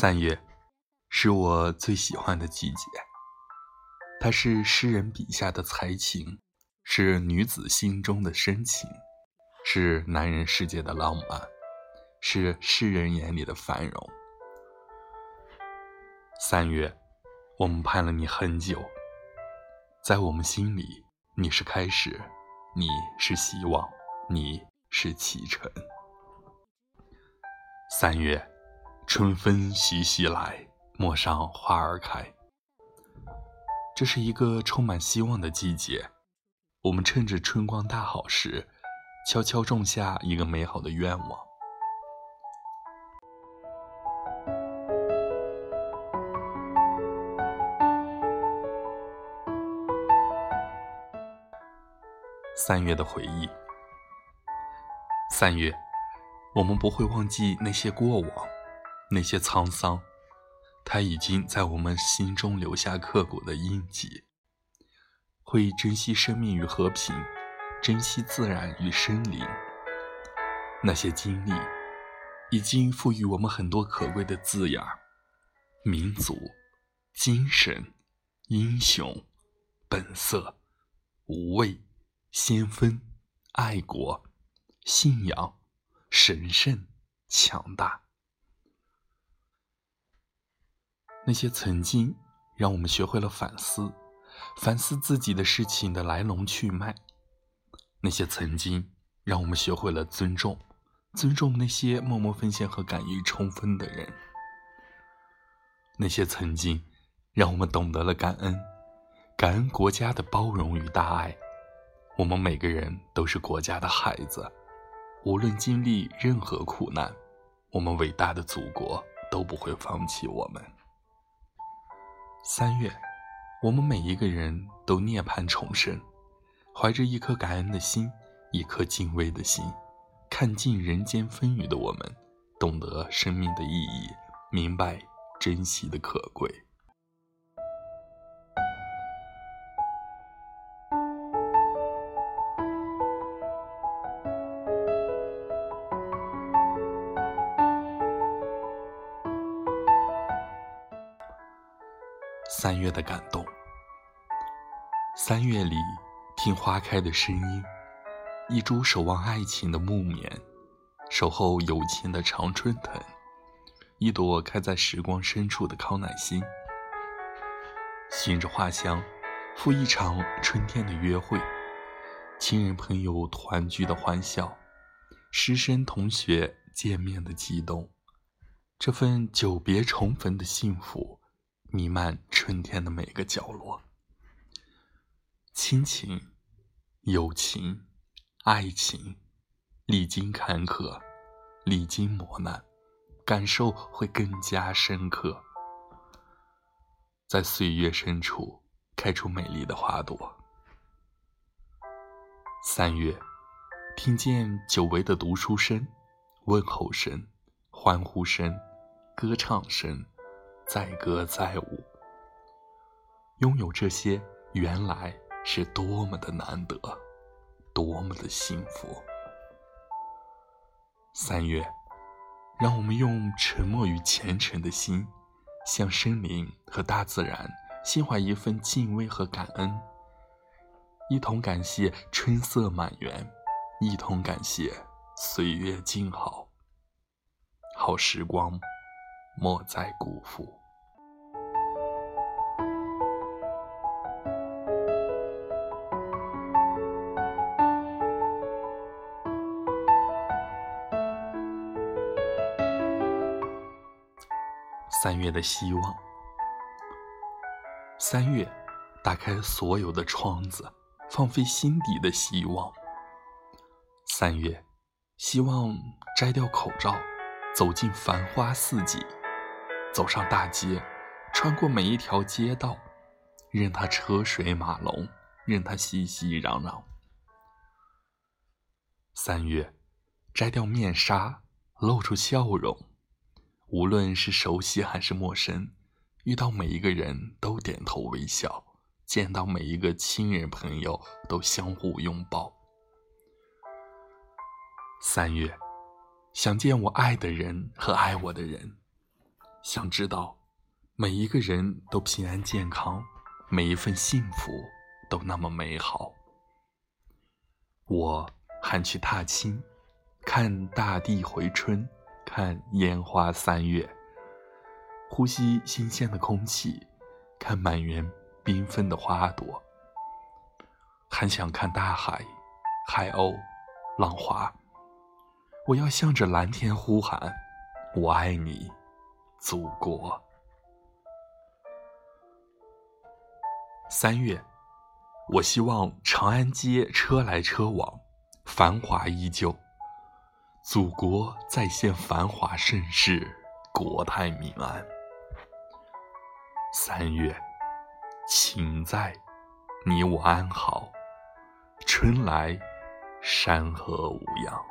三月，是我最喜欢的季节。它是诗人笔下的才情，是女子心中的深情，是男人世界的浪漫，是诗人眼里的繁荣。三月，我们盼了你很久，在我们心里，你是开始，你是希望，你是启程。三月。春风习习来，陌上花儿开。这是一个充满希望的季节，我们趁着春光大好时，悄悄种下一个美好的愿望。三月的回忆，三月，我们不会忘记那些过往。那些沧桑，它已经在我们心中留下刻骨的印记。会珍惜生命与和平，珍惜自然与生灵。那些经历，已经赋予我们很多可贵的字眼：民族、精神、英雄、本色、无畏、先锋、爱国、信仰、神圣、强大。那些曾经让我们学会了反思，反思自己的事情的来龙去脉；那些曾经让我们学会了尊重，尊重那些默默奉献和敢于冲锋的人；那些曾经让我们懂得了感恩，感恩国家的包容与大爱。我们每个人都是国家的孩子，无论经历任何苦难，我们伟大的祖国都不会放弃我们。三月，我们每一个人都涅槃重生，怀着一颗感恩的心，一颗敬畏的心，看尽人间风雨的我们，懂得生命的意义，明白珍惜的可贵。三月的感动。三月里，听花开的声音，一株守望爱情的木棉，守候友情的常春藤，一朵开在时光深处的康乃馨，寻着花香，赴一场春天的约会，亲人朋友团聚的欢笑，师生同学见面的激动，这份久别重逢的幸福。弥漫春天的每个角落，亲情、友情、爱情，历经坎坷，历经磨难，感受会更加深刻。在岁月深处，开出美丽的花朵。三月，听见久违的读书声、问候声、欢呼声、歌唱声。载歌载舞，拥有这些，原来是多么的难得，多么的幸福。三月，让我们用沉默与虔诚的心，向森林和大自然心怀一份敬畏和感恩，一同感谢春色满园，一同感谢岁月静好，好时光。莫再辜负。三月的希望，三月，打开所有的窗子，放飞心底的希望。三月，希望摘掉口罩，走进繁花似锦。走上大街，穿过每一条街道，任它车水马龙，任它熙熙攘攘。三月，摘掉面纱，露出笑容。无论是熟悉还是陌生，遇到每一个人都点头微笑，见到每一个亲人朋友都相互拥抱。三月，想见我爱的人和爱我的人。想知道每一个人都平安健康，每一份幸福都那么美好。我喊去踏青，看大地回春，看烟花三月，呼吸新鲜的空气，看满园缤纷的花朵。还想看大海，海鸥，浪花。我要向着蓝天呼喊：“我爱你，祖国！”三月，我希望长安街车来车往，繁华依旧。祖国再现繁华盛世，国泰民安。三月，情在，你我安好。春来，山河无恙。